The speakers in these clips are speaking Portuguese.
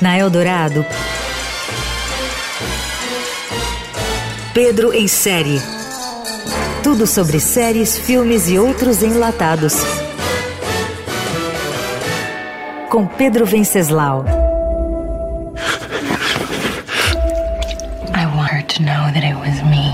Na Eldorado, Pedro em série. Tudo sobre séries, filmes e outros enlatados. Com Pedro Venceslau. I want her to know that it was me.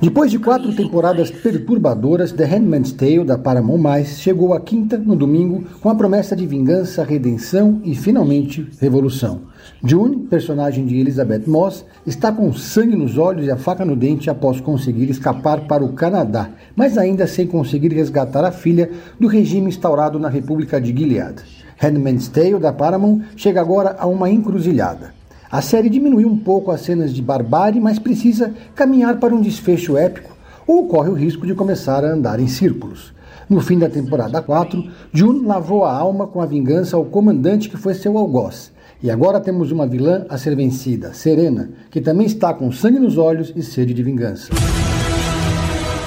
Depois de quatro temporadas perturbadoras, The Handmaid's Tale da Paramount+, chegou à quinta no domingo com a promessa de vingança, redenção e finalmente revolução. June, personagem de Elizabeth Moss, está com sangue nos olhos e a faca no dente após conseguir escapar para o Canadá, mas ainda sem conseguir resgatar a filha do regime instaurado na República de Gilead. Handmaid's Tale da Paramount chega agora a uma encruzilhada. A série diminuiu um pouco as cenas de barbárie, mas precisa caminhar para um desfecho épico ou corre o risco de começar a andar em círculos. No fim da temporada 4, June lavou a alma com a vingança ao comandante que foi seu algoz. E agora temos uma vilã a ser vencida, Serena, que também está com sangue nos olhos e sede de vingança.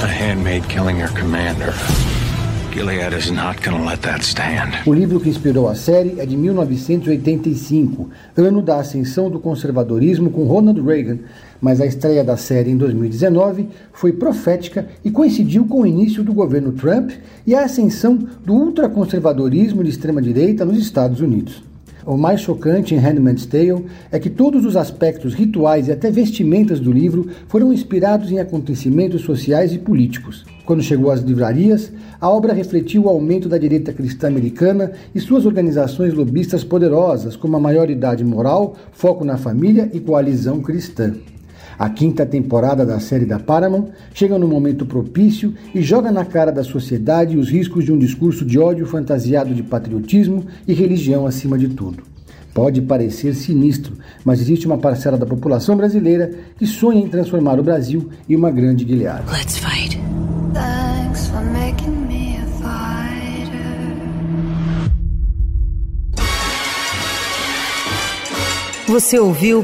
A handmaid killing her commander. Gilead is not gonna let that stand. O livro que inspirou a série é de 1985, ano da ascensão do conservadorismo com Ronald Reagan, mas a estreia da série em 2019 foi profética e coincidiu com o início do governo Trump e a ascensão do ultraconservadorismo de extrema-direita nos Estados Unidos. O mais chocante em Handmaid's Tale é que todos os aspectos rituais e até vestimentas do livro foram inspirados em acontecimentos sociais e políticos. Quando chegou às livrarias, a obra refletiu o aumento da direita cristã americana e suas organizações lobistas poderosas, como a maioridade moral, foco na família e coalizão cristã. A quinta temporada da série da Paramount chega num momento propício e joga na cara da sociedade os riscos de um discurso de ódio fantasiado de patriotismo e religião acima de tudo. Pode parecer sinistro, mas existe uma parcela da população brasileira que sonha em transformar o Brasil em uma grande Gilead. Let's fight. Thanks for making me a fighter. Você ouviu